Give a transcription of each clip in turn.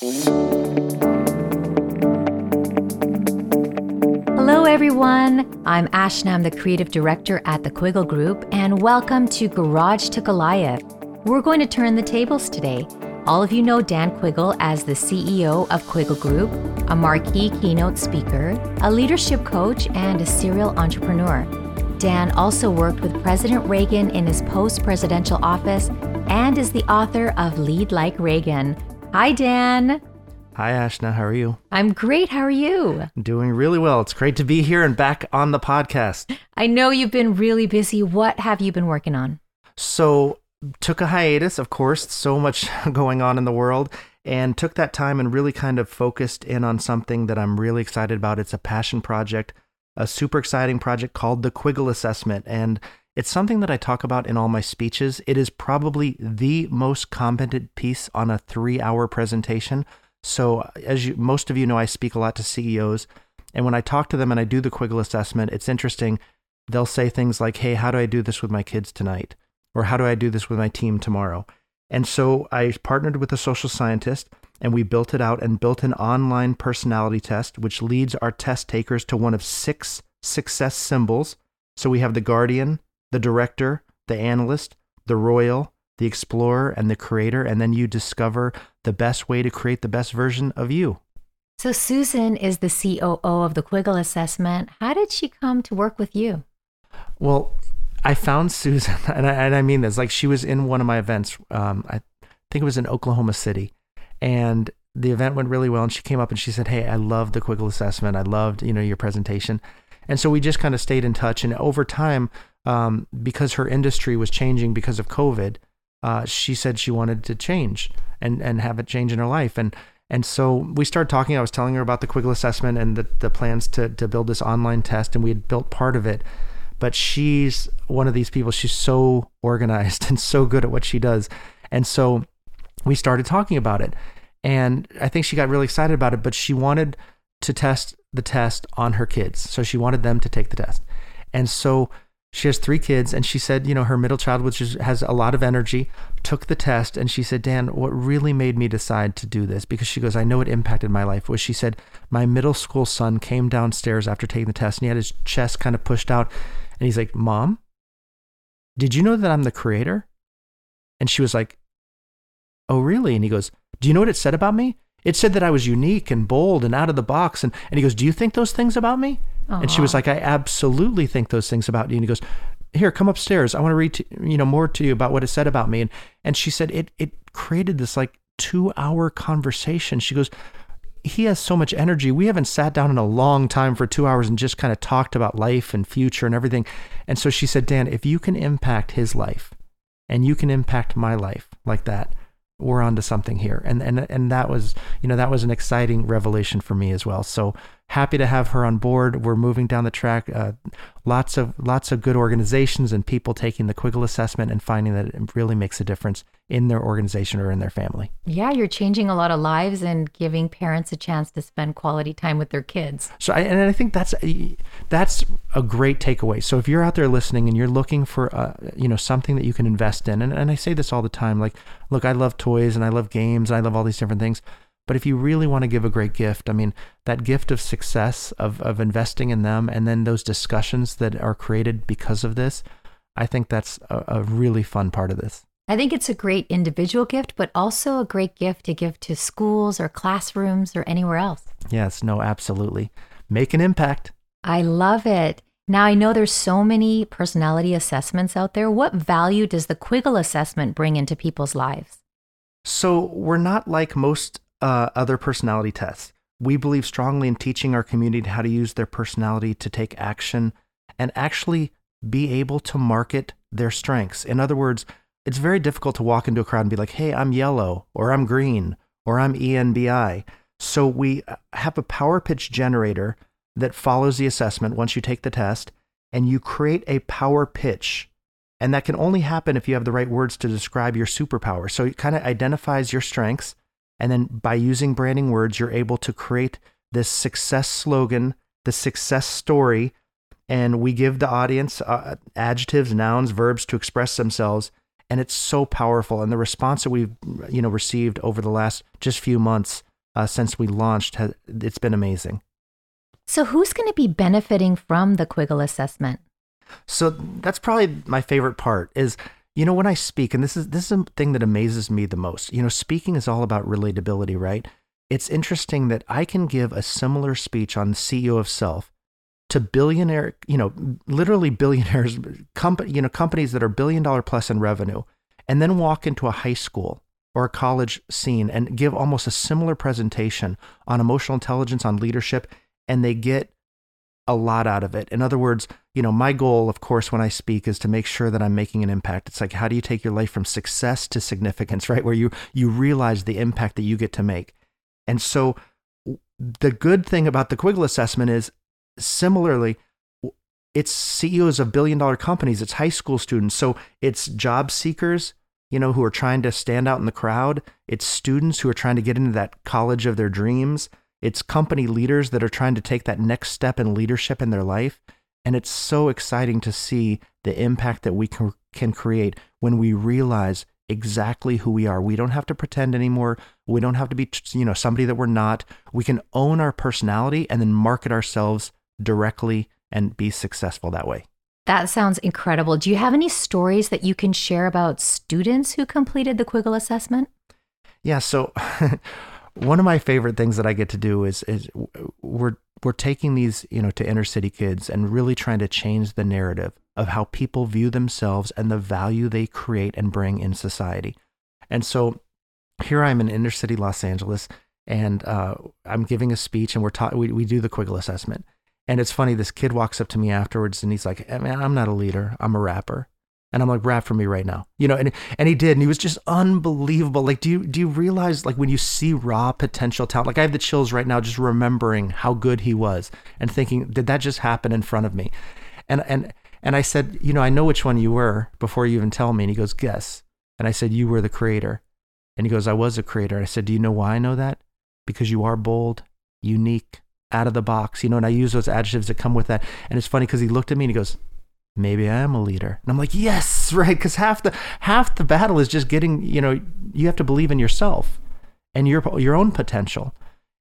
Hello, everyone. I'm Ashna. I'm the creative director at the Quiggle Group, and welcome to Garage to Goliath. We're going to turn the tables today. All of you know Dan Quiggle as the CEO of Quiggle Group, a marquee keynote speaker, a leadership coach, and a serial entrepreneur. Dan also worked with President Reagan in his post presidential office and is the author of Lead Like Reagan. Hi, Dan. Hi, Ashna. How are you? I'm great. How are you? Doing really well. It's great to be here and back on the podcast. I know you've been really busy. What have you been working on? So, took a hiatus, of course, so much going on in the world, and took that time and really kind of focused in on something that I'm really excited about. It's a passion project, a super exciting project called the Quiggle Assessment. And it's something that I talk about in all my speeches. It is probably the most competent piece on a three hour presentation so, as you, most of you know, I speak a lot to CEOs. And when I talk to them and I do the Quiggle assessment, it's interesting. They'll say things like, Hey, how do I do this with my kids tonight? Or how do I do this with my team tomorrow? And so I partnered with a social scientist and we built it out and built an online personality test, which leads our test takers to one of six success symbols. So we have the guardian, the director, the analyst, the royal, the explorer, and the creator. And then you discover the best way to create the best version of you. So, Susan is the COO of the Quiggle Assessment. How did she come to work with you? Well, I found Susan, and I, and I mean this, like she was in one of my events. Um, I think it was in Oklahoma City, and the event went really well. And she came up and she said, "Hey, I loved the Quiggle assessment. I loved you know your presentation." And so we just kind of stayed in touch. And over time, um, because her industry was changing because of COVID, uh, she said she wanted to change and and have it change in her life. And and so we started talking. I was telling her about the Quiggle assessment and the, the plans to to build this online test, and we had built part of it. But she's one of these people. She's so organized and so good at what she does. And so we started talking about it. And I think she got really excited about it, but she wanted to test the test on her kids. So she wanted them to take the test. And so she has three kids, and she said, you know, her middle child, which is, has a lot of energy, took the test, and she said, Dan, what really made me decide to do this, because she goes, I know it impacted my life, was she said, my middle school son came downstairs after taking the test, and he had his chest kind of pushed out, and he's like, Mom, did you know that I'm the creator? And she was like, Oh, really? And he goes, Do you know what it said about me? It said that I was unique and bold and out of the box. And, and he goes, Do you think those things about me? Aww. And she was like, I absolutely think those things about you. And he goes, Here, come upstairs. I want to read to, you know more to you about what it said about me. And and she said it it created this like two hour conversation. She goes, he has so much energy. We haven't sat down in a long time for two hours and just kind of talked about life and future and everything. And so she said, Dan, if you can impact his life and you can impact my life like that, we're onto something here. And and and that was, you know, that was an exciting revelation for me as well. So happy to have her on board. We're moving down the track. Uh, lots of lots of good organizations and people taking the Quiggle assessment and finding that it really makes a difference in their organization or in their family. Yeah, you're changing a lot of lives and giving parents a chance to spend quality time with their kids. So, I, and I think that's that's a great takeaway. So, if you're out there listening and you're looking for uh, you know something that you can invest in, and, and I say this all the time, like, look, I love toys and I love games and I love all these different things. But if you really want to give a great gift, I mean, that gift of success, of, of investing in them, and then those discussions that are created because of this, I think that's a, a really fun part of this. I think it's a great individual gift, but also a great gift to give to schools or classrooms or anywhere else. Yes, no, absolutely. Make an impact. I love it. Now, I know there's so many personality assessments out there. What value does the Quiggle assessment bring into people's lives? So, we're not like most uh, other personality tests. We believe strongly in teaching our community how to use their personality to take action and actually be able to market their strengths. In other words, it's very difficult to walk into a crowd and be like, hey, I'm yellow, or I'm green, or I'm ENBI. So we uh, have a power pitch generator that follows the assessment once you take the test, and you create a power pitch. And that can only happen if you have the right words to describe your superpower. So it kind of identifies your strengths and then by using branding words, you're able to create this success slogan, the success story. And we give the audience uh, adjectives, nouns, verbs to express themselves. And it's so powerful. And the response that we've you know received over the last just few months uh, since we launched, has, it's been amazing. So, who's going to be benefiting from the Quiggle assessment? So that's probably my favorite part is you know when I speak and this is this is a thing that amazes me the most. You know, speaking is all about relatability, right? It's interesting that I can give a similar speech on CEO of self to billionaire, you know, literally billionaires, company, you know, companies that are billion dollar plus in revenue, and then walk into a high school or a college scene and give almost a similar presentation on emotional intelligence, on leadership, and they get a lot out of it. In other words, you know, my goal, of course, when I speak is to make sure that I'm making an impact. It's like, how do you take your life from success to significance, right? Where you, you realize the impact that you get to make. And so the good thing about the Quiggle assessment is similarly, it's CEOs of billion dollar companies, it's high school students. So it's job seekers, you know, who are trying to stand out in the crowd. It's students who are trying to get into that college of their dreams. It's company leaders that are trying to take that next step in leadership in their life. And it's so exciting to see the impact that we can, can create when we realize exactly who we are. We don't have to pretend anymore. We don't have to be, you know, somebody that we're not. We can own our personality and then market ourselves directly and be successful that way. That sounds incredible. Do you have any stories that you can share about students who completed the Quiggle assessment? Yeah, so one of my favorite things that I get to do is is we're we're taking these you know to inner city kids and really trying to change the narrative of how people view themselves and the value they create and bring in society. And so here I'm in inner city Los Angeles, and uh, I'm giving a speech, and we're ta- we we do the Quiggle assessment. And it's funny, this kid walks up to me afterwards, and he's like, "Man, I'm not a leader. I'm a rapper." And I'm like, rap for me right now. You know, and and he did, and he was just unbelievable. Like, do you do you realize like when you see raw potential talent? Like I have the chills right now just remembering how good he was and thinking, did that just happen in front of me? And and and I said, you know, I know which one you were before you even tell me. And he goes, guess. And I said, you were the creator. And he goes, I was a creator. And I said, do you know why I know that? Because you are bold, unique, out of the box, you know, and I use those adjectives that come with that. And it's funny because he looked at me and he goes, maybe I am a leader. And I'm like, yes, right, because half the half the battle is just getting, you know, you have to believe in yourself and your your own potential.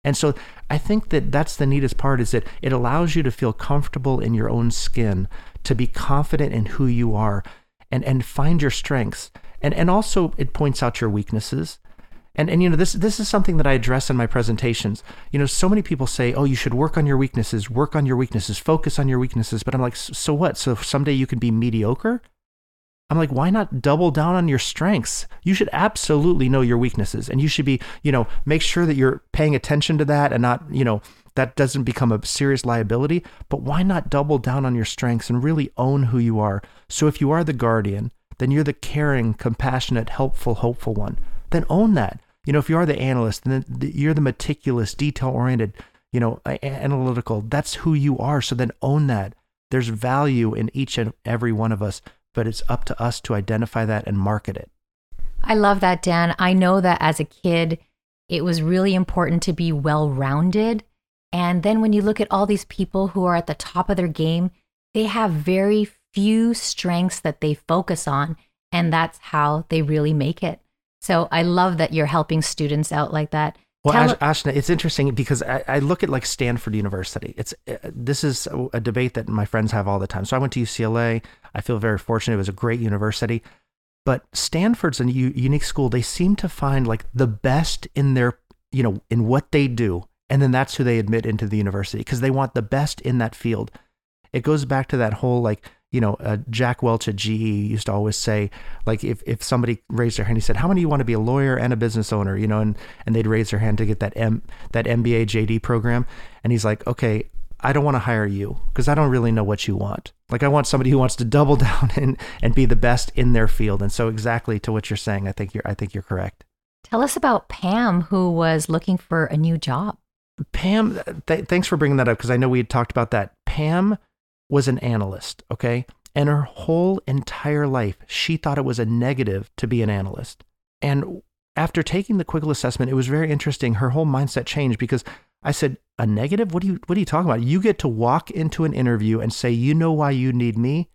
And so I think that that's the neatest part is that it allows you to feel comfortable in your own skin, to be confident in who you are and and find your strengths. And and also it points out your weaknesses and and you know this this is something that I address in my presentations. You know, so many people say, "Oh, you should work on your weaknesses, work on your weaknesses, focus on your weaknesses." But I'm like, "So what? So someday you can be mediocre?" I'm like, "Why not double down on your strengths? You should absolutely know your weaknesses and you should be, you know, make sure that you're paying attention to that and not, you know, that doesn't become a serious liability, but why not double down on your strengths and really own who you are? So if you are the guardian, then you're the caring, compassionate, helpful, hopeful one. Then own that you know, if you are the analyst, then you're the meticulous, detail oriented, you know, analytical. That's who you are. So then own that. There's value in each and every one of us, but it's up to us to identify that and market it. I love that, Dan. I know that as a kid, it was really important to be well rounded. And then when you look at all these people who are at the top of their game, they have very few strengths that they focus on. And that's how they really make it. So I love that you're helping students out like that. Well, Ash, Ashna, it's interesting because I, I, look at like Stanford University. It's uh, this is a debate that my friends have all the time. So I went to UCLA. I feel very fortunate. It was a great university, but Stanford's a u- unique school. They seem to find like the best in their you know in what they do, and then that's who they admit into the university because they want the best in that field. It goes back to that whole like you know, uh, Jack Welch at GE used to always say, like, if, if somebody raised their hand, he said, "How many of you want to be a lawyer and a business owner?" You know, and and they'd raise their hand to get that M that MBA JD program, and he's like, "Okay, I don't want to hire you because I don't really know what you want. Like, I want somebody who wants to double down and and be the best in their field." And so, exactly to what you're saying, I think you're I think you're correct. Tell us about Pam, who was looking for a new job. Pam, th- thanks for bringing that up because I know we had talked about that. Pam was an analyst, okay? And her whole entire life, she thought it was a negative to be an analyst. And after taking the Quiggle assessment, it was very interesting. Her whole mindset changed because I said, "A negative? What do you what are you talking about? You get to walk into an interview and say, "You know why you need me?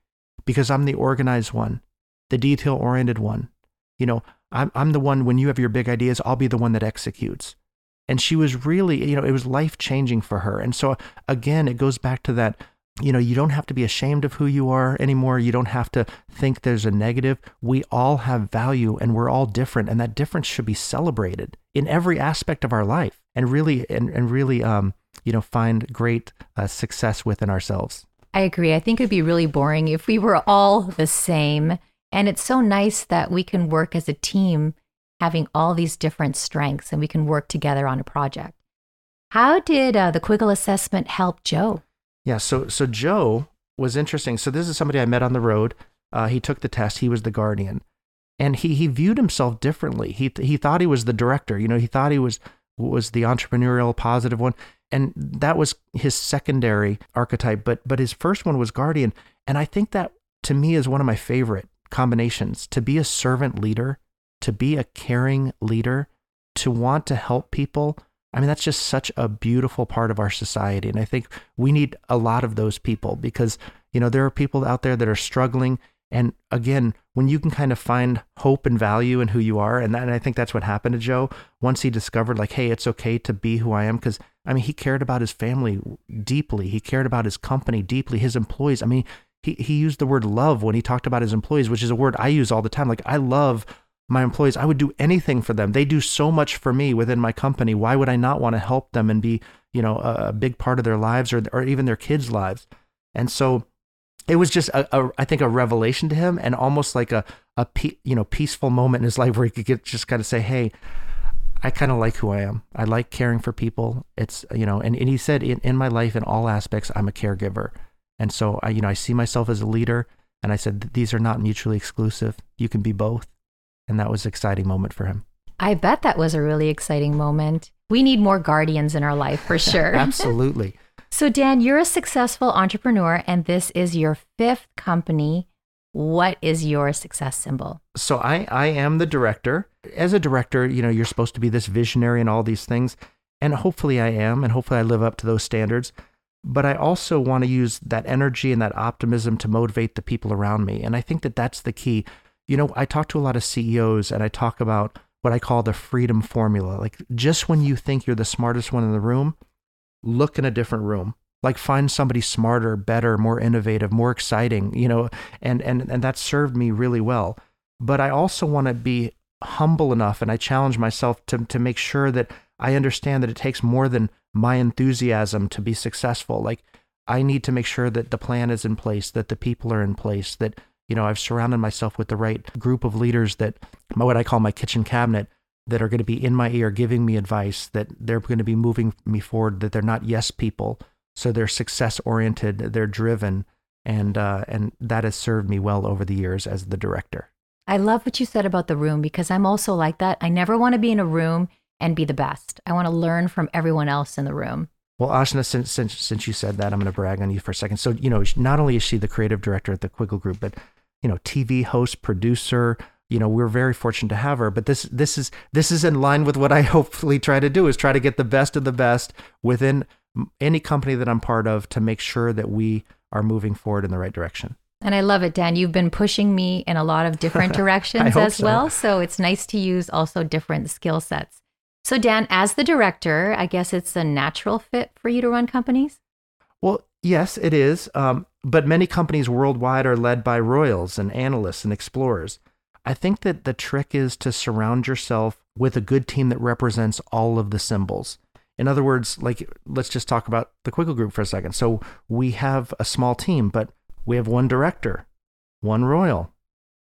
Because I'm the organized one, the detail-oriented one. You know, I'm I'm the one when you have your big ideas, I'll be the one that executes." And she was really, you know, it was life changing for her. And so, again, it goes back to that you know, you don't have to be ashamed of who you are anymore. You don't have to think there's a negative. We all have value and we're all different. And that difference should be celebrated in every aspect of our life and really, and, and really, um, you know, find great uh, success within ourselves. I agree. I think it'd be really boring if we were all the same. And it's so nice that we can work as a team, having all these different strengths, and we can work together on a project. How did uh, the Quiggle assessment help Joe? Yeah. So so Joe was interesting. So this is somebody I met on the road. Uh, he took the test. He was the guardian, and he he viewed himself differently. He he thought he was the director. You know, he thought he was was the entrepreneurial positive one, and that was his secondary archetype. But but his first one was guardian, and I think that to me is one of my favorite combinations. To be a servant leader, to be a caring leader, to want to help people I mean, that's just such a beautiful part of our society. And I think we need a lot of those people because, you know, there are people out there that are struggling. And again, when you can kind of find hope and value in who you are, and, that, and I think that's what happened to Joe once he discovered, like, hey, it's okay to be who I am. Because, I mean, he cared about his family deeply, he cared about his company deeply, his employees. I mean, he, he used the word love when he talked about his employees, which is a word I use all the time. Like, I love my employees, I would do anything for them. They do so much for me within my company. Why would I not want to help them and be, you know, a, a big part of their lives or, or even their kids' lives? And so it was just a, a, I think a revelation to him and almost like a, a you know, peaceful moment in his life where he could get, just kind of say, Hey, I kind of like who I am. I like caring for people. It's, you know, and, and he said in, in my life, in all aspects, I'm a caregiver. And so I, you know, I see myself as a leader and I said, these are not mutually exclusive. You can be both and that was an exciting moment for him. I bet that was a really exciting moment. We need more guardians in our life for sure. Absolutely. so, Dan, you're a successful entrepreneur, and this is your fifth company. What is your success symbol? So, I, I am the director. As a director, you know, you're supposed to be this visionary and all these things. And hopefully, I am. And hopefully, I live up to those standards. But I also want to use that energy and that optimism to motivate the people around me. And I think that that's the key you know, I talk to a lot of CEOs and I talk about what I call the freedom formula. Like just when you think you're the smartest one in the room, look in a different room. Like find somebody smarter, better, more innovative, more exciting, you know, and and and that served me really well. But I also want to be humble enough and I challenge myself to to make sure that I understand that it takes more than my enthusiasm to be successful. Like I need to make sure that the plan is in place, that the people are in place, that you know, I've surrounded myself with the right group of leaders that what I call my kitchen cabinet that are going to be in my ear giving me advice, that they're going to be moving me forward, that they're not yes people. So they're success oriented, they're driven, and uh, and that has served me well over the years as the director. I love what you said about the room because I'm also like that. I never want to be in a room and be the best. I want to learn from everyone else in the room. Well, Ashna, since, since since you said that, I'm going to brag on you for a second. So you know, not only is she the creative director at the Quiggle Group, but you know, TV host, producer. You know, we're very fortunate to have her. But this this is this is in line with what I hopefully try to do is try to get the best of the best within any company that I'm part of to make sure that we are moving forward in the right direction. And I love it, Dan. You've been pushing me in a lot of different directions as so. well. So it's nice to use also different skill sets. So, Dan, as the director, I guess it's a natural fit for you to run companies? Yes, it is. Um, but many companies worldwide are led by royals and analysts and explorers. I think that the trick is to surround yourself with a good team that represents all of the symbols. In other words, like let's just talk about the Quiggle Group for a second. So we have a small team, but we have one director, one royal,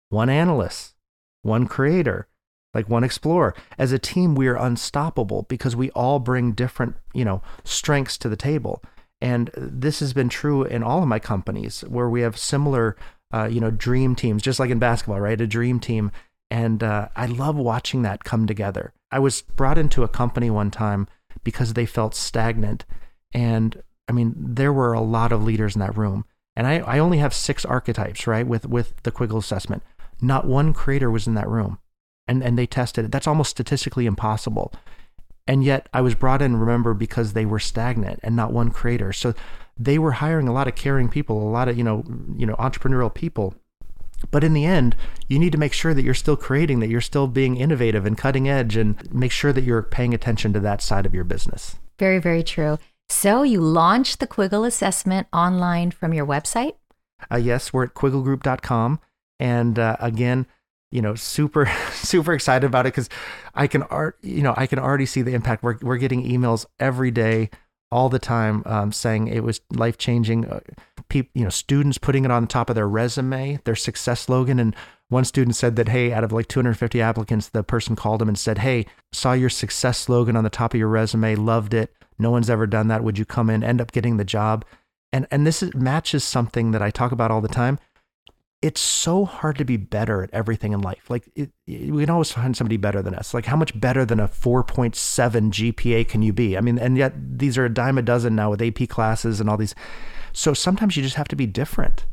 one analyst, one creator, like one explorer. As a team, we are unstoppable because we all bring different, you know, strengths to the table. And this has been true in all of my companies where we have similar, uh, you know, dream teams, just like in basketball, right? A dream team. And uh, I love watching that come together. I was brought into a company one time because they felt stagnant. And I mean, there were a lot of leaders in that room. And I, I only have six archetypes, right, with, with the Quiggle assessment. Not one creator was in that room. And, and they tested it. That's almost statistically impossible. And yet I was brought in, remember, because they were stagnant and not one creator. So they were hiring a lot of caring people, a lot of, you know, you know, entrepreneurial people. But in the end, you need to make sure that you're still creating, that you're still being innovative and cutting edge, and make sure that you're paying attention to that side of your business. Very, very true. So you launched the Quiggle assessment online from your website? Uh, yes, we're at quigglegroup.com. And uh, again, you know, super, super excited about it because I can, art, you know, I can already see the impact. We're, we're getting emails every day, all the time, um, saying it was life changing. Uh, people, you know, students putting it on the top of their resume, their success slogan. And one student said that, hey, out of like 250 applicants, the person called him and said, hey, saw your success slogan on the top of your resume, loved it. No one's ever done that. Would you come in, end up getting the job? And and this is, matches something that I talk about all the time. It's so hard to be better at everything in life. Like it, it, we can always find somebody better than us. Like how much better than a 4.7 GPA can you be? I mean, and yet these are a dime a dozen now with AP classes and all these. So sometimes you just have to be different,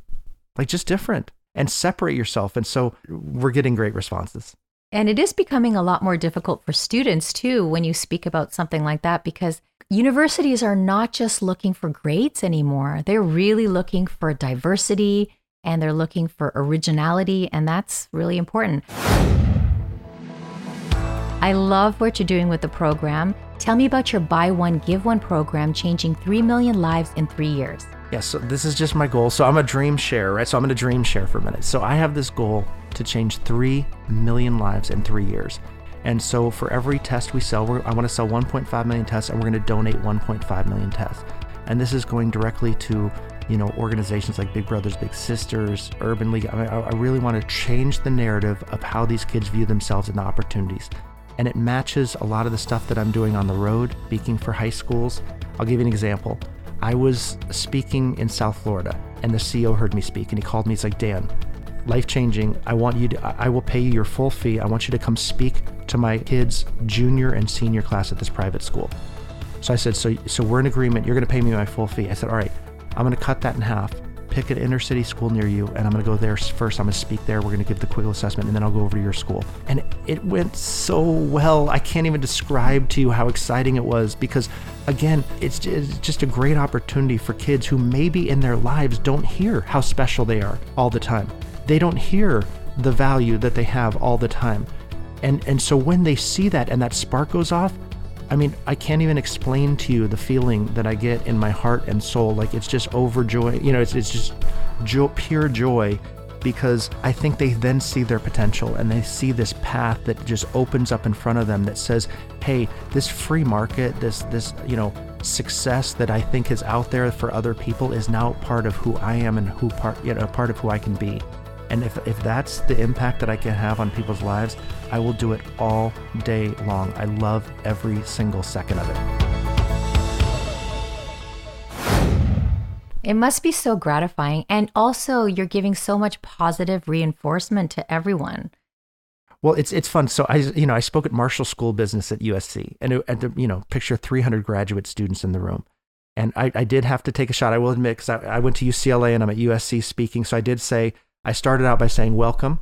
like just different and separate yourself. And so we're getting great responses. And it is becoming a lot more difficult for students too when you speak about something like that because universities are not just looking for grades anymore. They're really looking for diversity and they're looking for originality, and that's really important. I love what you're doing with the program. Tell me about your Buy One, Give One program, changing 3 million lives in three years. Yeah, so this is just my goal. So I'm a dream share, right? So I'm going to dream share for a minute. So I have this goal to change 3 million lives in three years. And so for every test we sell, I want to sell 1.5 million tests and we're going to donate 1.5 million tests. And this is going directly to, you know, organizations like Big Brothers Big Sisters, Urban League. I, mean, I really want to change the narrative of how these kids view themselves and the opportunities. And it matches a lot of the stuff that I'm doing on the road, speaking for high schools. I'll give you an example. I was speaking in South Florida and the CEO heard me speak and he called me. He's like, Dan, life changing. I want you to, I will pay you your full fee. I want you to come speak to my kids' junior and senior class at this private school. So I said, so, so we're in agreement. You're going to pay me my full fee. I said, all right, I'm going to cut that in half. Pick an inner city school near you, and I'm going to go there first. I'm going to speak there. We're going to give the Quiggle assessment, and then I'll go over to your school. And it went so well. I can't even describe to you how exciting it was because, again, it's just a great opportunity for kids who maybe in their lives don't hear how special they are all the time. They don't hear the value that they have all the time. And and so when they see that and that spark goes off, I mean, I can't even explain to you the feeling that I get in my heart and soul. Like it's just overjoy. You know, it's it's just jo- pure joy because I think they then see their potential and they see this path that just opens up in front of them that says, "Hey, this free market, this this, you know, success that I think is out there for other people is now part of who I am and who part, you know, a part of who I can be." And if, if that's the impact that I can have on people's lives, I will do it all day long. I love every single second of it. It must be so gratifying. And also, you're giving so much positive reinforcement to everyone. Well, it's it's fun. So I, you know, I spoke at Marshall School Business at USC, and it, at the, you know, picture 300 graduate students in the room, and I, I did have to take a shot. I will admit, because I, I went to UCLA and I'm at USC speaking, so I did say I started out by saying, Welcome.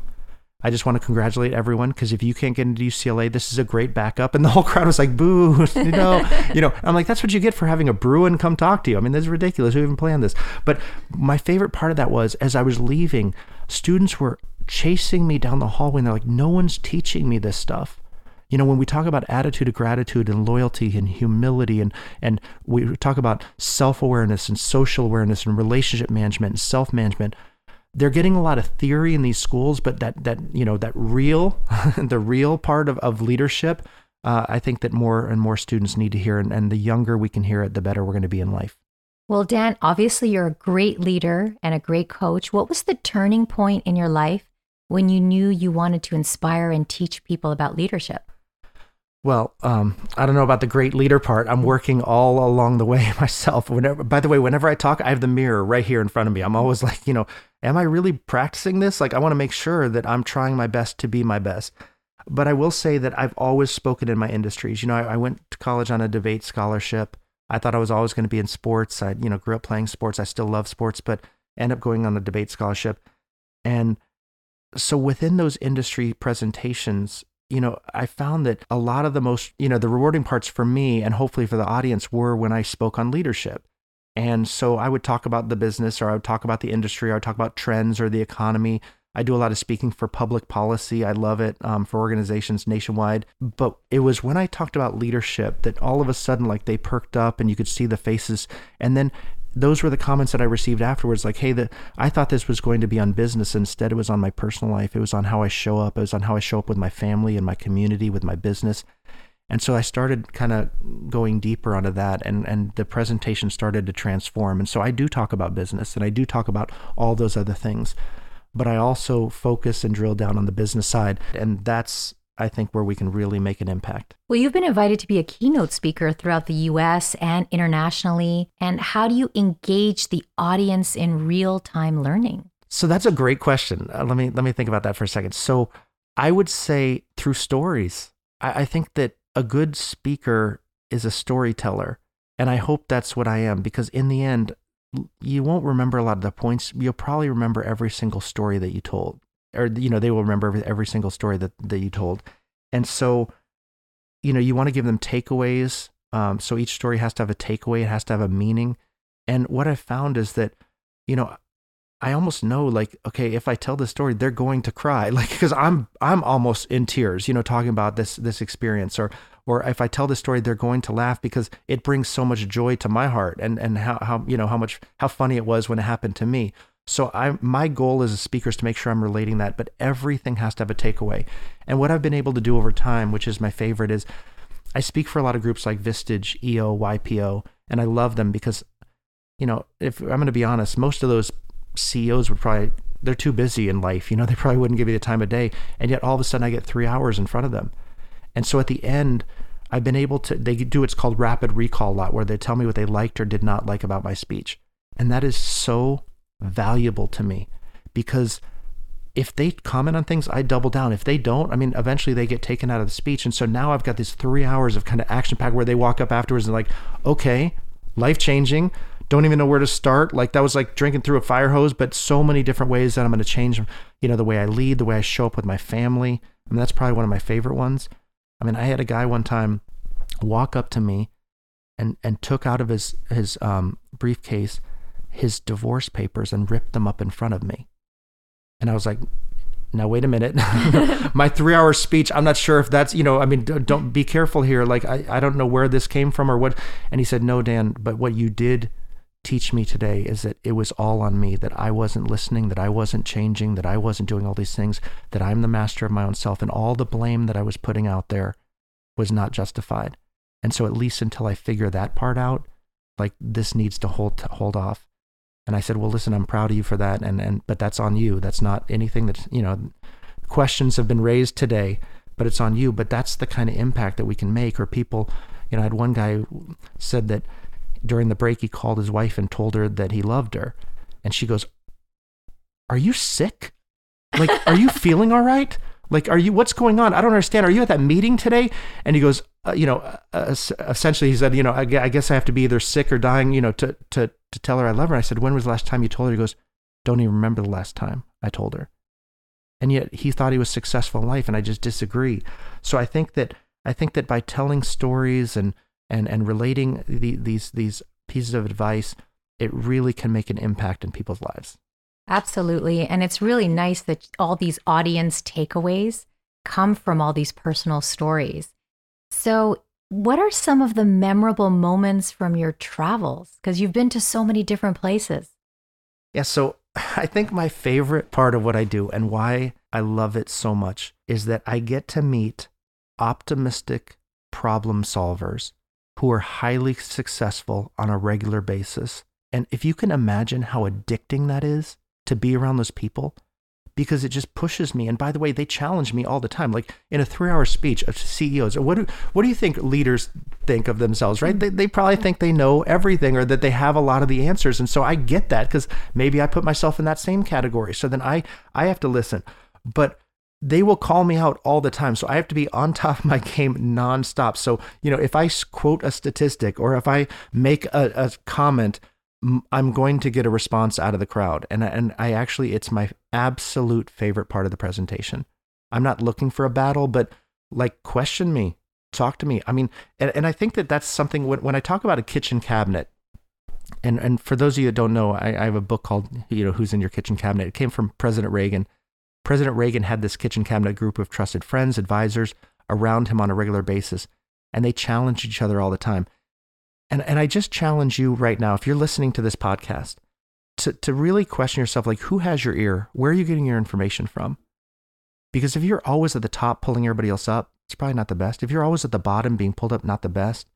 I just want to congratulate everyone because if you can't get into UCLA, this is a great backup. And the whole crowd was like, boo, you know, you know, I'm like, that's what you get for having a Bruin come talk to you. I mean, this is ridiculous. Who even planned this? But my favorite part of that was as I was leaving, students were chasing me down the hallway and they're like, no one's teaching me this stuff. You know, when we talk about attitude of gratitude and loyalty and humility and and we talk about self-awareness and social awareness and relationship management and self-management, they're getting a lot of theory in these schools, but that that you know that real, the real part of, of leadership, uh, I think that more and more students need to hear, and, and the younger we can hear it, the better we're going to be in life. Well, Dan, obviously you're a great leader and a great coach. What was the turning point in your life when you knew you wanted to inspire and teach people about leadership? Well, um, I don't know about the great leader part. I'm working all along the way myself. Whenever, by the way, whenever I talk, I have the mirror right here in front of me. I'm always like, you know, am I really practicing this? Like, I want to make sure that I'm trying my best to be my best. But I will say that I've always spoken in my industries. You know, I, I went to college on a debate scholarship. I thought I was always going to be in sports. I, you know, grew up playing sports. I still love sports, but end up going on a debate scholarship. And so within those industry presentations, you know, I found that a lot of the most, you know, the rewarding parts for me and hopefully for the audience were when I spoke on leadership. And so I would talk about the business or I would talk about the industry or I would talk about trends or the economy I do a lot of speaking for public policy. I love it um, for organizations nationwide. But it was when I talked about leadership that all of a sudden, like they perked up and you could see the faces. And then those were the comments that I received afterwards. Like, hey, the, I thought this was going to be on business. Instead, it was on my personal life. It was on how I show up. It was on how I show up with my family and my community, with my business. And so I started kind of going deeper onto that and, and the presentation started to transform. And so I do talk about business and I do talk about all those other things, but I also focus and drill down on the business side. And that's, I think, where we can really make an impact. Well, you've been invited to be a keynote speaker throughout the US and internationally. And how do you engage the audience in real time learning? So that's a great question. Uh, let me let me think about that for a second. So I would say through stories. I, I think that a good speaker is a storyteller. And I hope that's what I am because in the end, you won't remember a lot of the points. You'll probably remember every single story that you told, or, you know, they will remember every, every single story that, that you told. And so, you know, you want to give them takeaways. Um, so each story has to have a takeaway, it has to have a meaning. And what I've found is that, you know, I almost know like okay if I tell this story they're going to cry. Like because I'm I'm almost in tears you know talking about this this experience. Or or if I tell this story they're going to laugh because it brings so much joy to my heart and and how how you know how much how funny it was when it happened to me. So I my goal as a speaker is to make sure I'm relating that but everything has to have a takeaway. And what I've been able to do over time which is my favorite is I speak for a lot of groups like Vistage EO YPO and I love them because you know if I'm going to be honest most of those CEOs would probably they're too busy in life. You know, they probably wouldn't give you the time of day. And yet all of a sudden I get three hours in front of them. And so at the end, I've been able to they do what's called rapid recall a lot, where they tell me what they liked or did not like about my speech. And that is so valuable to me because if they comment on things, I double down. If they don't, I mean, eventually they get taken out of the speech. And so now I've got these three hours of kind of action pack where they walk up afterwards and like, okay, life changing don't even know where to start. Like that was like drinking through a fire hose, but so many different ways that I'm going to change, you know, the way I lead, the way I show up with my family. I mean, that's probably one of my favorite ones. I mean, I had a guy one time walk up to me and, and took out of his, his um, briefcase his divorce papers and ripped them up in front of me. And I was like, now wait a minute my three hour speech i'm not sure if that's you know i mean don't be careful here like I, I don't know where this came from or what and he said no dan but what you did teach me today is that it was all on me, that I wasn't listening, that I wasn't changing, that I wasn't doing all these things, that I'm the master of my own self, and all the blame that I was putting out there was not justified. And so, at least until I figure that part out, like this needs to hold hold off. And I said, well, listen, I'm proud of you for that, and and but that's on you. That's not anything that you know. Questions have been raised today, but it's on you. But that's the kind of impact that we can make. Or people, you know, I had one guy said that during the break, he called his wife and told her that he loved her. And she goes, Are you sick? Like, are you feeling all right? Like, are you, what's going on? I don't understand. Are you at that meeting today? And he goes, uh, you know, uh, essentially he said, you know, I, I, guess I have to be either sick or dying, you know, to, to, to tell her I love her. I said, when was the last time you told her? He goes, don't even remember the last time I told her. And yet he thought he was successful in life. And I just disagree. So I think that, I think that by telling stories and, and and relating the, these these pieces of advice, it really can make an impact in people's lives. Absolutely, and it's really nice that all these audience takeaways come from all these personal stories. So, what are some of the memorable moments from your travels? Because you've been to so many different places. Yeah, so I think my favorite part of what I do and why I love it so much is that I get to meet optimistic problem solvers who are highly successful on a regular basis. And if you can imagine how addicting that is to be around those people, because it just pushes me. And by the way, they challenge me all the time. Like in a three-hour speech of CEOs, what do what do you think leaders think of themselves? Right? They they probably think they know everything or that they have a lot of the answers. And so I get that because maybe I put myself in that same category. So then I I have to listen. But they will call me out all the time. So I have to be on top of my game nonstop. So, you know, if I quote a statistic or if I make a, a comment, I'm going to get a response out of the crowd. And, and I actually, it's my absolute favorite part of the presentation. I'm not looking for a battle, but like question me, talk to me. I mean, and, and I think that that's something when, when I talk about a kitchen cabinet, and, and for those of you that don't know, I, I have a book called, you know, Who's in Your Kitchen Cabinet. It came from President Reagan President Reagan had this kitchen cabinet group of trusted friends, advisors around him on a regular basis, and they challenged each other all the time. And, and I just challenge you right now, if you're listening to this podcast, to, to really question yourself like, who has your ear? Where are you getting your information from? Because if you're always at the top pulling everybody else up, it's probably not the best. If you're always at the bottom being pulled up, not the best.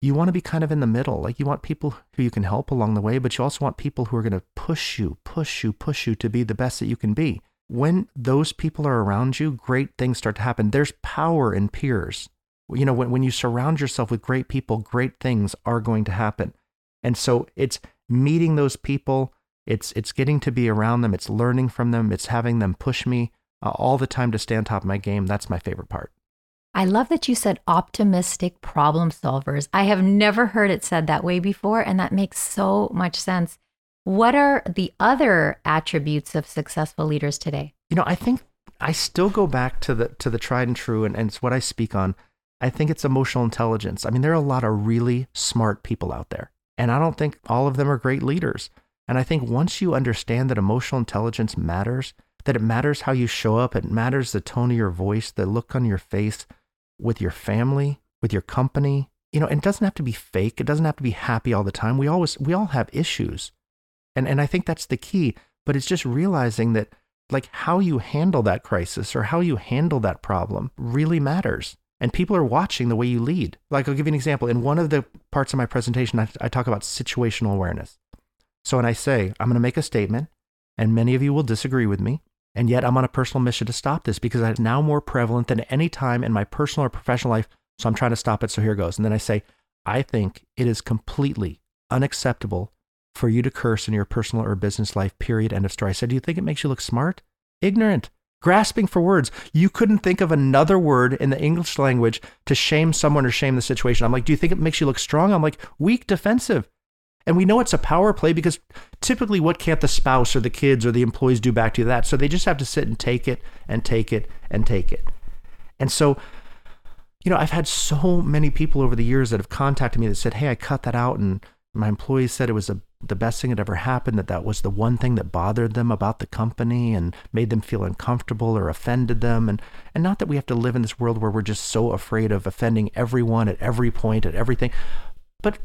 You want to be kind of in the middle. Like you want people who you can help along the way, but you also want people who are going to push you, push you, push you to be the best that you can be when those people are around you, great things start to happen. There's power in peers. You know, when, when you surround yourself with great people, great things are going to happen. And so it's meeting those people, it's, it's getting to be around them, it's learning from them, it's having them push me uh, all the time to stay on top of my game. That's my favorite part. I love that you said optimistic problem solvers. I have never heard it said that way before, and that makes so much sense. What are the other attributes of successful leaders today? You know, I think I still go back to the to the tried and true, and, and it's what I speak on. I think it's emotional intelligence. I mean, there are a lot of really smart people out there, and I don't think all of them are great leaders. And I think once you understand that emotional intelligence matters, that it matters how you show up, it matters the tone of your voice, the look on your face with your family, with your company. You know, it doesn't have to be fake. It doesn't have to be happy all the time. We always we all have issues. And, and I think that's the key. But it's just realizing that like how you handle that crisis or how you handle that problem really matters. And people are watching the way you lead. Like I'll give you an example. In one of the parts of my presentation, I, I talk about situational awareness. So when I say, I'm going to make a statement, and many of you will disagree with me, and yet I'm on a personal mission to stop this because it's now more prevalent than any time in my personal or professional life. So I'm trying to stop it. So here goes. And then I say, I think it is completely unacceptable for you to curse in your personal or business life, period. End of story. I said, Do you think it makes you look smart? Ignorant. Grasping for words. You couldn't think of another word in the English language to shame someone or shame the situation. I'm like, Do you think it makes you look strong? I'm like, weak, defensive. And we know it's a power play because typically, what can't the spouse or the kids or the employees do back to you that? So they just have to sit and take it and take it and take it. And so, you know, I've had so many people over the years that have contacted me that said, Hey, I cut that out and my employees said it was a, the best thing that ever happened, that that was the one thing that bothered them about the company and made them feel uncomfortable or offended them. And, and not that we have to live in this world where we're just so afraid of offending everyone at every point, at everything, but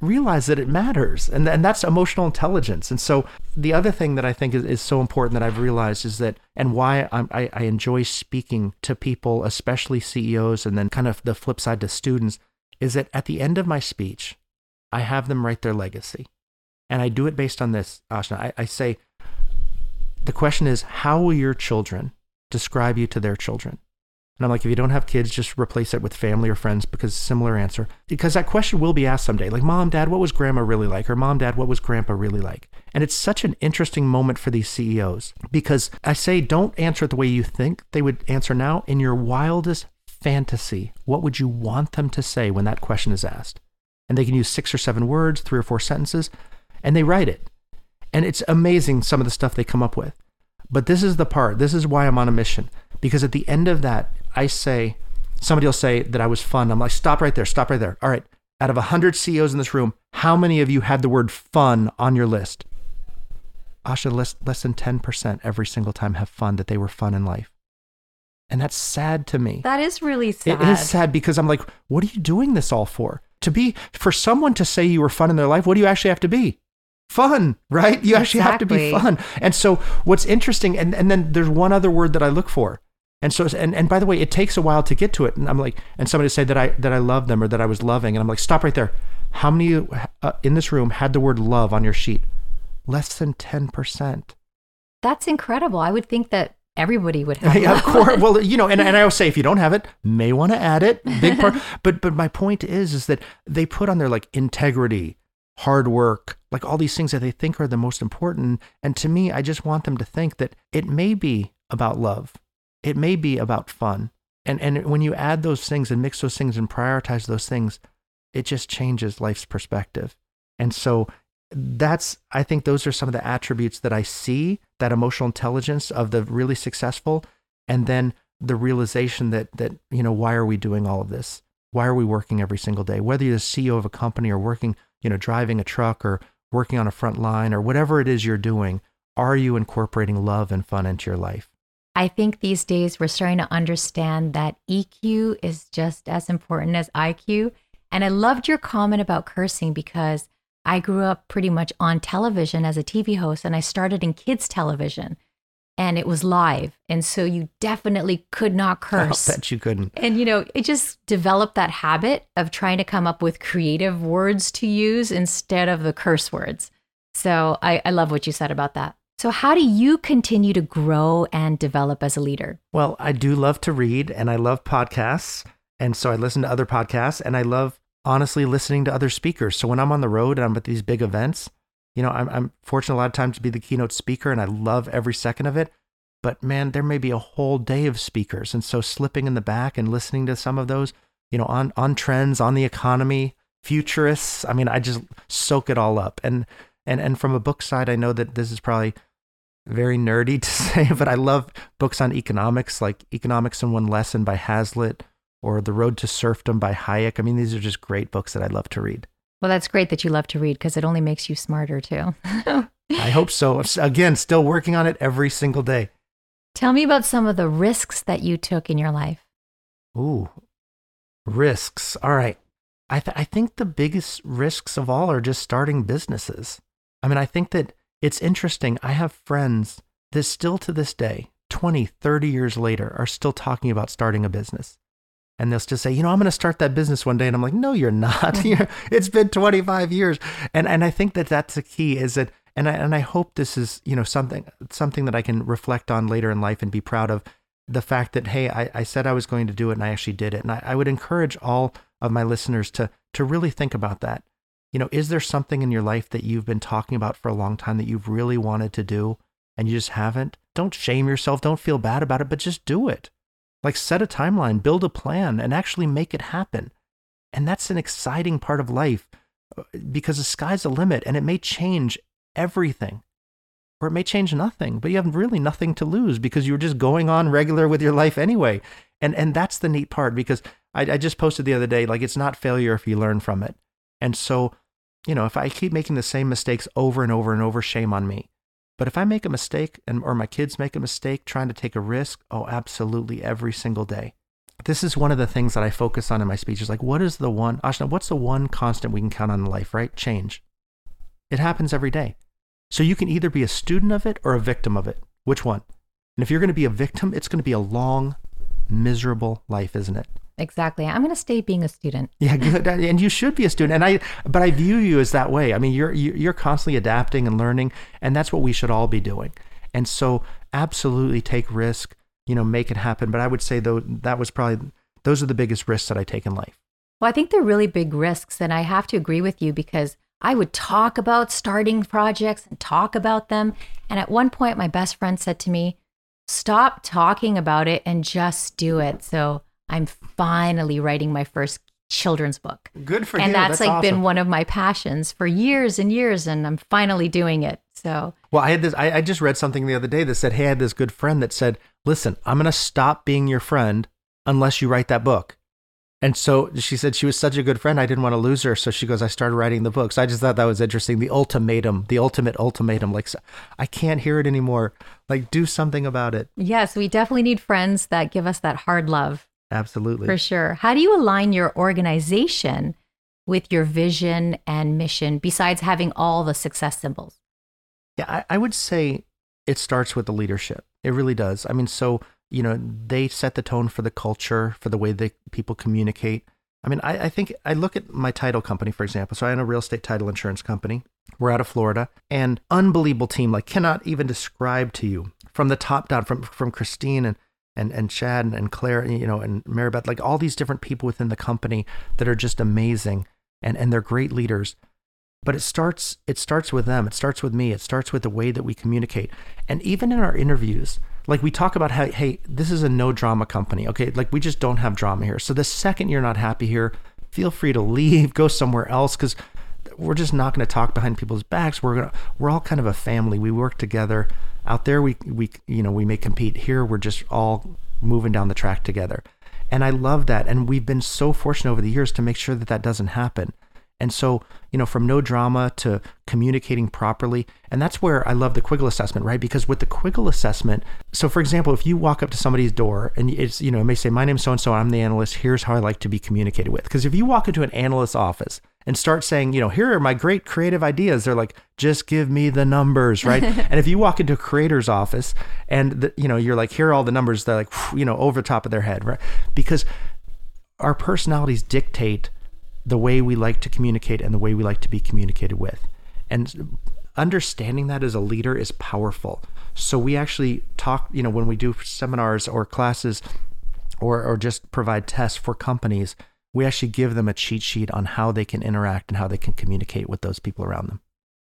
realize that it matters. And, and that's emotional intelligence. And so the other thing that I think is, is so important that I've realized is that, and why I'm, I, I enjoy speaking to people, especially CEOs, and then kind of the flip side to students, is that at the end of my speech, I have them write their legacy. And I do it based on this, Ashna. I, I say, the question is, how will your children describe you to their children? And I'm like, if you don't have kids, just replace it with family or friends because similar answer. Because that question will be asked someday. Like, mom, dad, what was grandma really like? Or mom, dad, what was grandpa really like? And it's such an interesting moment for these CEOs because I say, don't answer it the way you think they would answer now. In your wildest fantasy, what would you want them to say when that question is asked? And they can use six or seven words, three or four sentences, and they write it. And it's amazing some of the stuff they come up with. But this is the part, this is why I'm on a mission. Because at the end of that, I say, somebody will say that I was fun. I'm like, stop right there, stop right there. All right, out of 100 CEOs in this room, how many of you had the word fun on your list? Ashna, less, less than 10% every single time have fun that they were fun in life. And that's sad to me. That is really sad. It is sad because I'm like, what are you doing this all for? To be for someone to say you were fun in their life, what do you actually have to be? Fun, right? You actually exactly. have to be fun. And so what's interesting, and, and then there's one other word that I look for. And so, and, and by the way, it takes a while to get to it. And I'm like, and somebody say that I, that I love them or that I was loving. And I'm like, stop right there. How many uh, in this room had the word love on your sheet? Less than 10%. That's incredible. I would think that everybody would have. Of course. Well, you know, and, and I will say if you don't have it, may want to add it. Big part. but but my point is is that they put on their like integrity, hard work, like all these things that they think are the most important. And to me, I just want them to think that it may be about love. It may be about fun. And and when you add those things and mix those things and prioritize those things, it just changes life's perspective. And so that's I think those are some of the attributes that I see that emotional intelligence of the really successful and then the realization that that you know why are we doing all of this? Why are we working every single day? Whether you're the CEO of a company or working you know driving a truck or working on a front line or whatever it is you're doing are you incorporating love and fun into your life? I think these days we're starting to understand that EQ is just as important as IQ. And I loved your comment about cursing because I grew up pretty much on television as a TV host and I started in kids' television and it was live. And so you definitely could not curse. I bet you couldn't. And, you know, it just developed that habit of trying to come up with creative words to use instead of the curse words. So I, I love what you said about that. So, how do you continue to grow and develop as a leader? Well, I do love to read and I love podcasts. And so I listen to other podcasts and I love honestly listening to other speakers. So when I'm on the road and I'm at these big events, you know, I'm, I'm fortunate a lot of times to be the keynote speaker and I love every second of it. But man, there may be a whole day of speakers. And so slipping in the back and listening to some of those, you know, on, on trends, on the economy, futurists. I mean, I just soak it all up. And, and, and from a book side, I know that this is probably very nerdy to say, but I love books on economics, like Economics in One Lesson by Hazlitt or The Road to Serfdom by Hayek. I mean, these are just great books that I love to read. Well, that's great that you love to read because it only makes you smarter too. I hope so. Again, still working on it every single day. Tell me about some of the risks that you took in your life. Ooh, risks. All right. I, th- I think the biggest risks of all are just starting businesses. I mean, I think that it's interesting. I have friends that still to this day, 20, 30 years later, are still talking about starting a business. And they'll just say, you know, I'm going to start that business one day. And I'm like, no, you're not. it's been 25 years. And, and I think that that's the key is that, and I, and I hope this is, you know, something, something that I can reflect on later in life and be proud of the fact that, hey, I, I said I was going to do it and I actually did it. And I, I would encourage all of my listeners to, to really think about that you know, is there something in your life that you've been talking about for a long time that you've really wanted to do and you just haven't? Don't shame yourself. Don't feel bad about it, but just do it. Like set a timeline, build a plan, and actually make it happen. And that's an exciting part of life uh, because the sky's the limit and it may change everything or it may change nothing, but you have really nothing to lose because you're just going on regular with your life anyway. And, and that's the neat part because I, I just posted the other day, like it's not failure if you learn from it. And so you know, if I keep making the same mistakes over and over and over, shame on me. But if I make a mistake and or my kids make a mistake trying to take a risk, oh, absolutely every single day. This is one of the things that I focus on in my speeches. Like, what is the one, Ashna, what's the one constant we can count on in life, right? Change. It happens every day. So you can either be a student of it or a victim of it. Which one? And if you're going to be a victim, it's going to be a long, miserable life, isn't it? Exactly. I'm going to stay being a student. Yeah, good. And you should be a student. And I, but I view you as that way. I mean, you're you're constantly adapting and learning, and that's what we should all be doing. And so, absolutely take risk. You know, make it happen. But I would say though that was probably those are the biggest risks that I take in life. Well, I think they're really big risks, and I have to agree with you because I would talk about starting projects and talk about them. And at one point, my best friend said to me, "Stop talking about it and just do it." So I'm finally writing my first children's book. Good for and you. that's, that's like awesome. been one of my passions for years and years, and I'm finally doing it. So well, I had this. I, I just read something the other day that said, "Hey, I had this good friend that said, listen, I'm going to stop being your friend unless you write that book." And so she said she was such a good friend, I didn't want to lose her. So she goes, I started writing the books. So I just thought that was interesting. The ultimatum, the ultimate ultimatum. Like, I can't hear it anymore. Like, do something about it. Yes, we definitely need friends that give us that hard love. Absolutely. For sure. How do you align your organization with your vision and mission besides having all the success symbols? Yeah, I, I would say it starts with the leadership. It really does. I mean, so, you know, they set the tone for the culture, for the way that people communicate. I mean, I, I think I look at my title company, for example. So I own a real estate title insurance company. We're out of Florida and unbelievable team, like cannot even describe to you from the top down, from, from Christine and and and Chad and Claire, you know, and Maribeth, like all these different people within the company that are just amazing and and they're great leaders. But it starts it starts with them. It starts with me. It starts with the way that we communicate. And even in our interviews, like we talk about how hey, this is a no drama company. Okay, like we just don't have drama here. So the second you're not happy here, feel free to leave, go somewhere else because we're just not going to talk behind people's backs. We're gonna we're all kind of a family. We work together. Out there, we we you know we may compete. Here, we're just all moving down the track together, and I love that. And we've been so fortunate over the years to make sure that that doesn't happen. And so, you know, from no drama to communicating properly. And that's where I love the Quiggle assessment, right? Because with the Quiggle assessment, so for example, if you walk up to somebody's door and it's, you know, it may say, My name's so and so, I'm the analyst, here's how I like to be communicated with. Because if you walk into an analyst's office and start saying, you know, here are my great creative ideas, they're like, just give me the numbers, right? and if you walk into a creator's office and, the, you know, you're like, here are all the numbers, they're like, you know, over the top of their head, right? Because our personalities dictate the way we like to communicate and the way we like to be communicated with. And understanding that as a leader is powerful. So we actually talk, you know, when we do seminars or classes or, or just provide tests for companies, we actually give them a cheat sheet on how they can interact and how they can communicate with those people around them.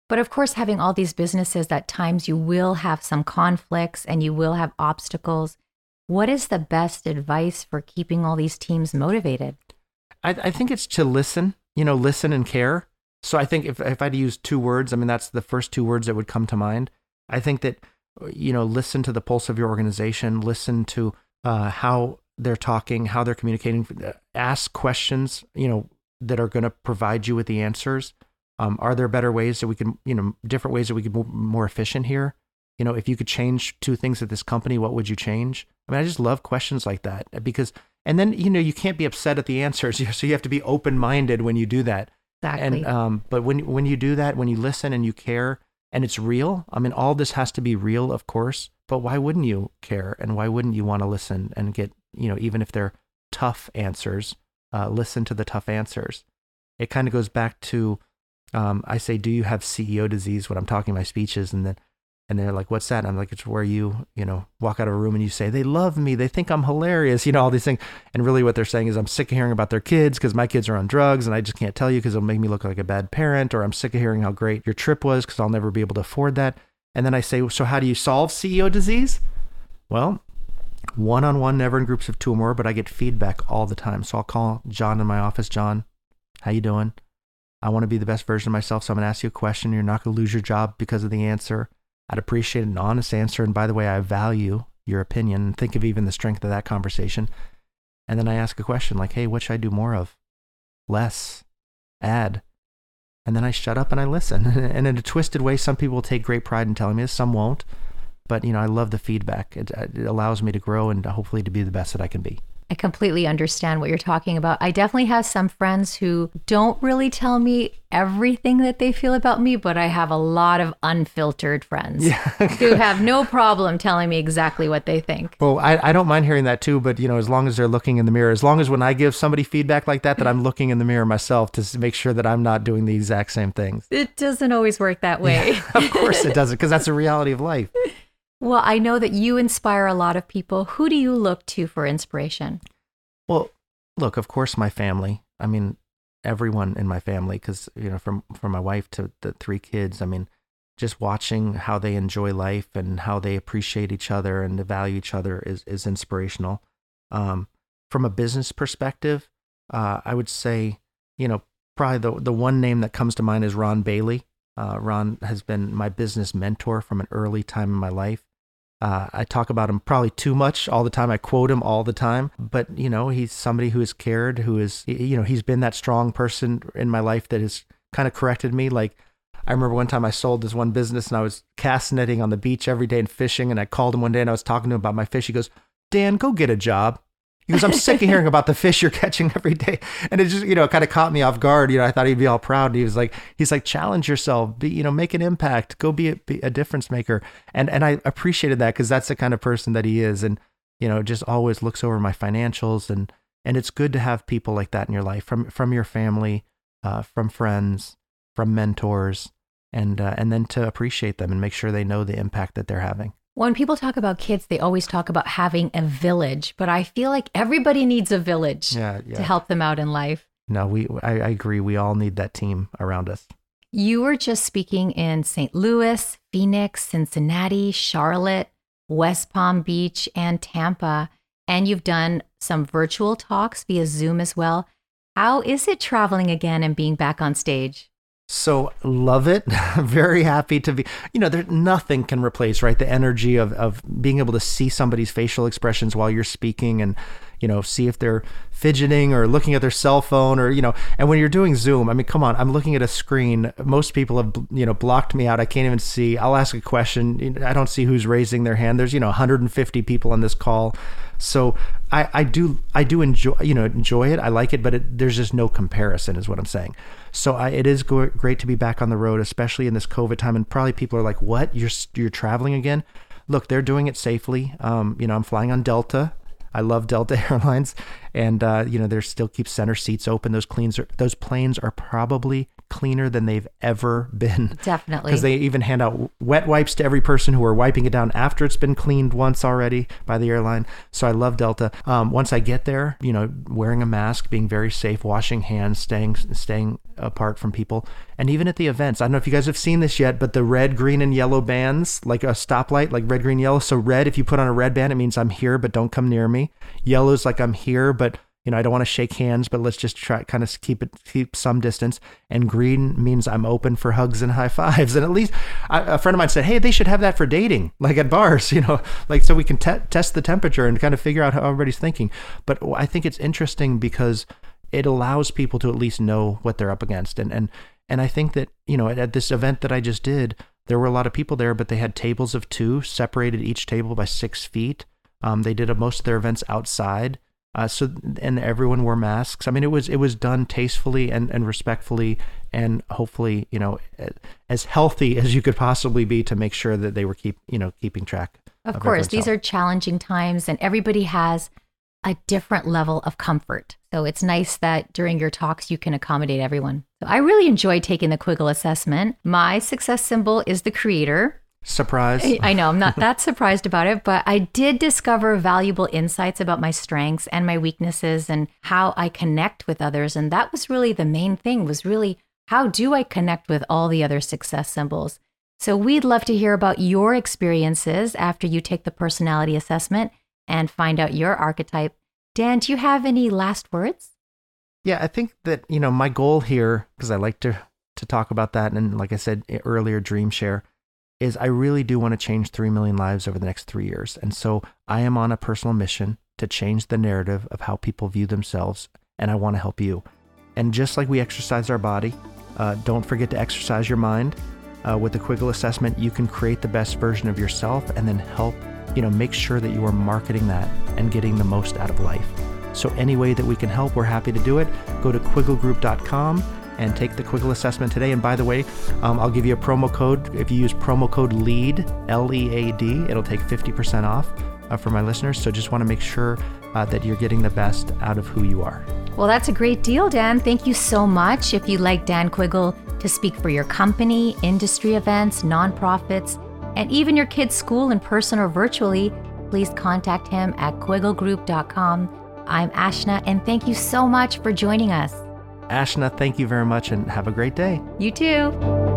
But of course, having all these businesses, at times you will have some conflicts and you will have obstacles. What is the best advice for keeping all these teams motivated? I, I think it's to listen, you know, listen and care. So I think if, if I had to use two words, I mean, that's the first two words that would come to mind. I think that, you know, listen to the pulse of your organization, listen to uh, how they're talking, how they're communicating, ask questions, you know, that are going to provide you with the answers. Um, are there better ways that we can, you know, different ways that we could be more efficient here? You know, if you could change two things at this company, what would you change? I mean, I just love questions like that because and then you know you can't be upset at the answers so you have to be open-minded when you do that exactly and um, but when when you do that when you listen and you care and it's real i mean all this has to be real of course but why wouldn't you care and why wouldn't you want to listen and get you know even if they're tough answers uh, listen to the tough answers it kind of goes back to um, i say do you have ceo disease when i'm talking my speeches and then and they're like, "What's that?" And I'm like, "It's where you, you know, walk out of a room and you say they love me, they think I'm hilarious, you know, all these things." And really, what they're saying is, "I'm sick of hearing about their kids because my kids are on drugs, and I just can't tell you because it'll make me look like a bad parent." Or I'm sick of hearing how great your trip was because I'll never be able to afford that. And then I say, "So how do you solve CEO disease?" Well, one on one, never in groups of two or more, but I get feedback all the time. So I'll call John in my office. John, how you doing? I want to be the best version of myself, so I'm gonna ask you a question. You're not gonna lose your job because of the answer. I'd appreciate an honest answer. And by the way, I value your opinion. Think of even the strength of that conversation. And then I ask a question like, hey, what should I do more of? Less? Add? And then I shut up and I listen. and in a twisted way, some people will take great pride in telling me this, some won't. But, you know, I love the feedback. It, uh, it allows me to grow and hopefully to be the best that I can be. I completely understand what you're talking about. I definitely have some friends who don't really tell me everything that they feel about me, but I have a lot of unfiltered friends yeah. who have no problem telling me exactly what they think. Well, I, I don't mind hearing that too, but you know, as long as they're looking in the mirror, as long as when I give somebody feedback like that, that I'm looking in the mirror myself to make sure that I'm not doing the exact same things. It doesn't always work that way. Yeah, of course it doesn't, because that's the reality of life. Well, I know that you inspire a lot of people. Who do you look to for inspiration? Well, look, of course, my family. I mean, everyone in my family, because you know, from from my wife to the three kids. I mean, just watching how they enjoy life and how they appreciate each other and value each other is is inspirational. Um, from a business perspective, uh, I would say, you know, probably the the one name that comes to mind is Ron Bailey. Uh, Ron has been my business mentor from an early time in my life. Uh, I talk about him probably too much all the time. I quote him all the time, but you know, he's somebody who has cared, who is, you know, he's been that strong person in my life that has kind of corrected me. Like, I remember one time I sold this one business and I was cast netting on the beach every day and fishing. And I called him one day and I was talking to him about my fish. He goes, Dan, go get a job. He goes, I'm sick of hearing about the fish you're catching every day. And it just, you know, kind of caught me off guard. You know, I thought he'd be all proud. And he was like, he's like, challenge yourself, be, you know, make an impact, go be a, be a difference maker. And, and I appreciated that because that's the kind of person that he is. And, you know, just always looks over my financials. And, and it's good to have people like that in your life from, from your family, uh, from friends, from mentors, and, uh, and then to appreciate them and make sure they know the impact that they're having. When people talk about kids, they always talk about having a village, but I feel like everybody needs a village yeah, yeah. to help them out in life. No, we I, I agree. We all need that team around us. You were just speaking in St. Louis, Phoenix, Cincinnati, Charlotte, West Palm Beach, and Tampa, and you've done some virtual talks via Zoom as well. How is it traveling again and being back on stage? So love it. Very happy to be, you know, there nothing can replace, right? The energy of, of being able to see somebody's facial expressions while you're speaking and, you know, see if they're fidgeting or looking at their cell phone or, you know, and when you're doing Zoom, I mean, come on, I'm looking at a screen. Most people have, you know, blocked me out. I can't even see. I'll ask a question. I don't see who's raising their hand. There's, you know, 150 people on this call. So I, I do I do enjoy you know enjoy it I like it but it, there's just no comparison is what I'm saying so I, it is go- great to be back on the road especially in this COVID time and probably people are like what you're you're traveling again look they're doing it safely um, you know I'm flying on Delta I love Delta Airlines, and uh, you know they still keep center seats open. Those cleans are, those planes are probably cleaner than they've ever been. Definitely. Because they even hand out wet wipes to every person who are wiping it down after it's been cleaned once already by the airline. So I love Delta. Um, once I get there, you know, wearing a mask, being very safe, washing hands, staying staying apart from people, and even at the events. I don't know if you guys have seen this yet, but the red, green, and yellow bands, like a stoplight, like red, green, yellow. So red, if you put on a red band, it means I'm here, but don't come near me. Yellow's like I'm here, but you know, I don't want to shake hands, but let's just try kind of keep it keep some distance. And green means I'm open for hugs and high fives. And at least I, a friend of mine said, hey, they should have that for dating, like at bars, you know, like so we can te- test the temperature and kind of figure out how everybody's thinking. But I think it's interesting because it allows people to at least know what they're up against. And and and I think that you know at, at this event that I just did, there were a lot of people there, but they had tables of two, separated each table by six feet. Um, they did a, most of their events outside. Uh, so and everyone wore masks. I mean, it was it was done tastefully and, and respectfully, and hopefully, you know, as healthy as you could possibly be to make sure that they were keep you know keeping track. Of, of course, these health. are challenging times, and everybody has a different level of comfort. So it's nice that during your talks you can accommodate everyone. So I really enjoy taking the Quiggle assessment. My success symbol is the creator. Surprise. I know, I'm not that surprised about it, but I did discover valuable insights about my strengths and my weaknesses and how I connect with others. And that was really the main thing was really how do I connect with all the other success symbols? So we'd love to hear about your experiences after you take the personality assessment and find out your archetype. Dan, do you have any last words? Yeah, I think that, you know, my goal here, because I like to to talk about that and like I said earlier, dream share is I really do want to change 3 million lives over the next three years. And so I am on a personal mission to change the narrative of how people view themselves, and I want to help you. And just like we exercise our body, uh, don't forget to exercise your mind. Uh, with the Quiggle assessment, you can create the best version of yourself and then help, you know, make sure that you are marketing that and getting the most out of life. So any way that we can help, we're happy to do it. Go to quigglegroup.com and take the Quiggle assessment today. And by the way, um, I'll give you a promo code. If you use promo code LEAD, L E A D, it'll take 50% off uh, for my listeners. So just want to make sure uh, that you're getting the best out of who you are. Well, that's a great deal, Dan. Thank you so much. If you'd like Dan Quiggle to speak for your company, industry events, nonprofits, and even your kids' school in person or virtually, please contact him at quigglegroup.com. I'm Ashna, and thank you so much for joining us. Ashna, thank you very much and have a great day. You too.